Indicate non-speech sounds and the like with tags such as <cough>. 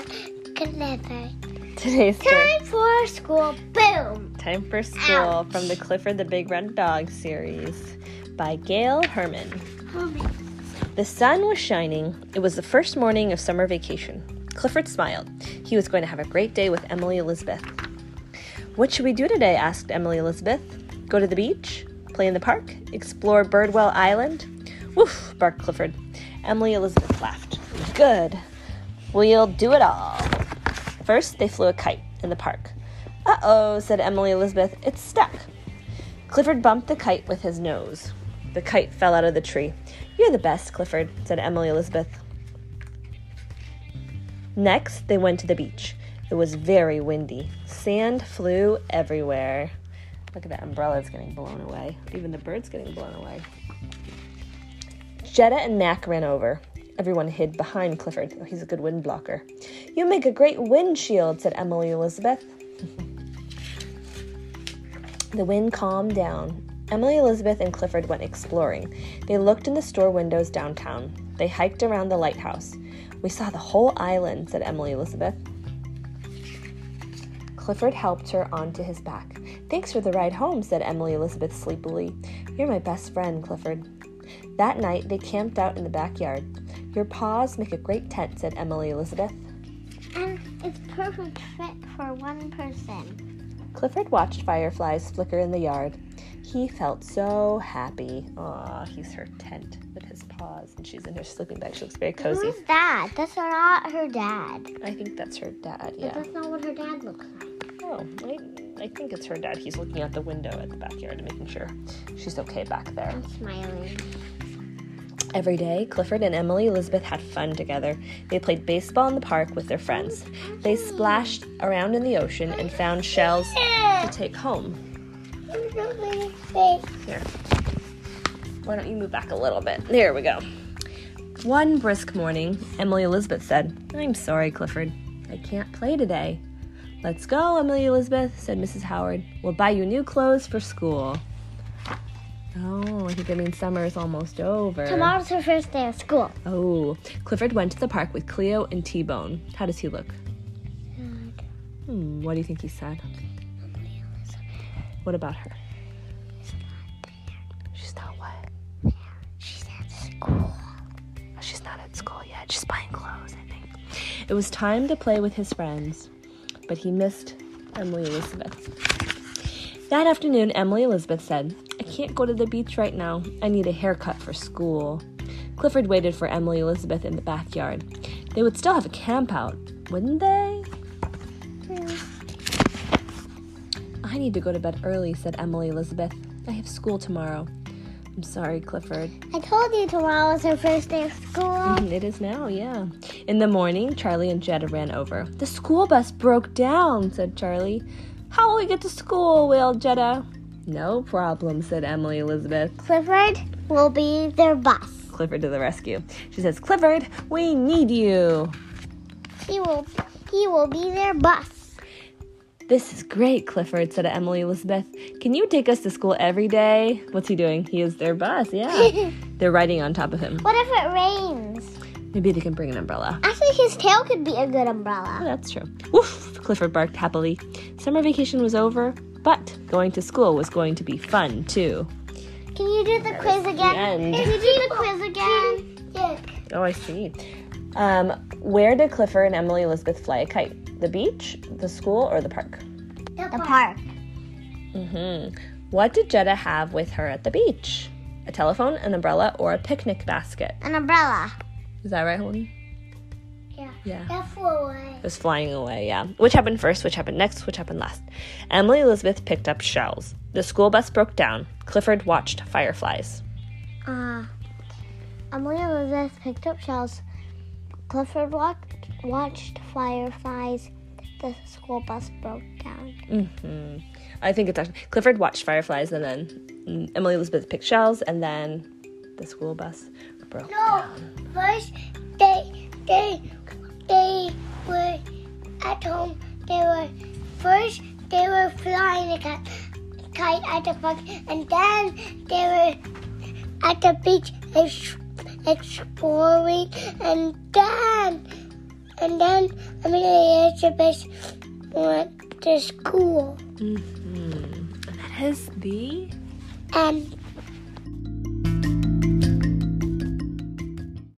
Clifford. Today's story. Time for school. Boom. Time for school from the Clifford the Big Red Dog series by Gail Herman. The sun was shining. It was the first morning of summer vacation. Clifford smiled. He was going to have a great day with Emily Elizabeth. What should we do today? asked Emily Elizabeth. Go to the beach? Play in the park? Explore Birdwell Island? Woof, barked Clifford. Emily Elizabeth laughed. Good. We'll do it all. First, they flew a kite in the park. Uh oh, said Emily Elizabeth. It's stuck. Clifford bumped the kite with his nose. The kite fell out of the tree. You're the best, Clifford, said Emily Elizabeth. Next, they went to the beach. It was very windy. Sand flew everywhere. Look at that umbrella, it's getting blown away. Even the bird's getting blown away. Jetta and Mac ran over. Everyone hid behind Clifford. Oh, he's a good wind blocker. You make a great windshield, said Emily Elizabeth. <laughs> the wind calmed down. Emily Elizabeth and Clifford went exploring. They looked in the store windows downtown. They hiked around the lighthouse. We saw the whole island, said Emily Elizabeth. Clifford helped her onto his back. Thanks for the ride home, said Emily Elizabeth sleepily. You're my best friend, Clifford. That night, they camped out in the backyard. Your paws make a great tent, said Emily Elizabeth. And it's perfect fit for one person. Clifford watched fireflies flicker in the yard. He felt so happy. Aw, he's her tent with his paws, and she's in her sleeping bag. She looks very cozy. Who's that? That's not her dad. I think that's her dad, But yeah. that's not what her dad looks like. Oh, I, I think it's her dad. He's looking out the window at the backyard and making sure she's okay back there. I'm smiling. Every day, Clifford and Emily Elizabeth had fun together. They played baseball in the park with their friends. They splashed around in the ocean and found shells to take home. Here. Why don't you move back a little bit? There we go. One brisk morning, Emily Elizabeth said, I'm sorry, Clifford. I can't play today. Let's go, Emily Elizabeth, said Mrs. Howard. We'll buy you new clothes for school. Oh, I think that means summer is almost over. Tomorrow's her first day of school. Oh, Clifford went to the park with Cleo and T Bone. How does he look? Hmm, what do you think he said? What about her? She's not there. She's not what? She's at school. She's not at school yet. She's buying clothes, I think. It was time to play with his friends, but he missed Emily Elizabeth. That afternoon, Emily Elizabeth said, I can't go to the beach right now. I need a haircut for school. Clifford waited for Emily Elizabeth in the backyard. They would still have a camp out, wouldn't they? I need to go to bed early, said Emily Elizabeth. I have school tomorrow. I'm sorry, Clifford. I told you tomorrow was her first day of school. Mm, It is now, yeah. In the morning, Charlie and Jetta ran over. The school bus broke down, said Charlie. How will we get to school? wailed Jetta. No problem, said Emily Elizabeth. Clifford will be their bus. Clifford to the rescue. She says, Clifford, we need you. He will he will be their bus. This is great, Clifford, said Emily Elizabeth. Can you take us to school every day? What's he doing? He is their bus, yeah. <laughs> They're riding on top of him. What if it rains? Maybe they can bring an umbrella. Actually, his tail could be a good Oh, umbrella. that's true. Woof! Clifford barked happily. Summer vacation was over, but going to school was going to be fun, too. Can you do the quiz again? end. Can you do the quiz again? Oh, I see. Um, where did Clifford and Emily Elizabeth fly a kite? The beach, the school, or the park? The park. Mm-hmm. What did Jetta have with her at the beach? A telephone, an umbrella, or a picnic basket? An umbrella. Is that right, Holden? Yeah. That flew away. It was flying away, yeah. Which happened first, which happened next, which happened last. Emily Elizabeth picked up shells. The school bus broke down. Clifford watched fireflies. Uh, Emily Elizabeth picked up shells. Clifford walked, watched fireflies. The school bus broke down. hmm I think it's actually Clifford watched fireflies, and then Emily Elizabeth picked shells, and then the school bus broke No, down. first they they they were at home. They were first they were flying a kite, kite at the park, and then they were at the beach ex- exploring, and then and then Amelia Earhart went to school. Mm-hmm. That is the And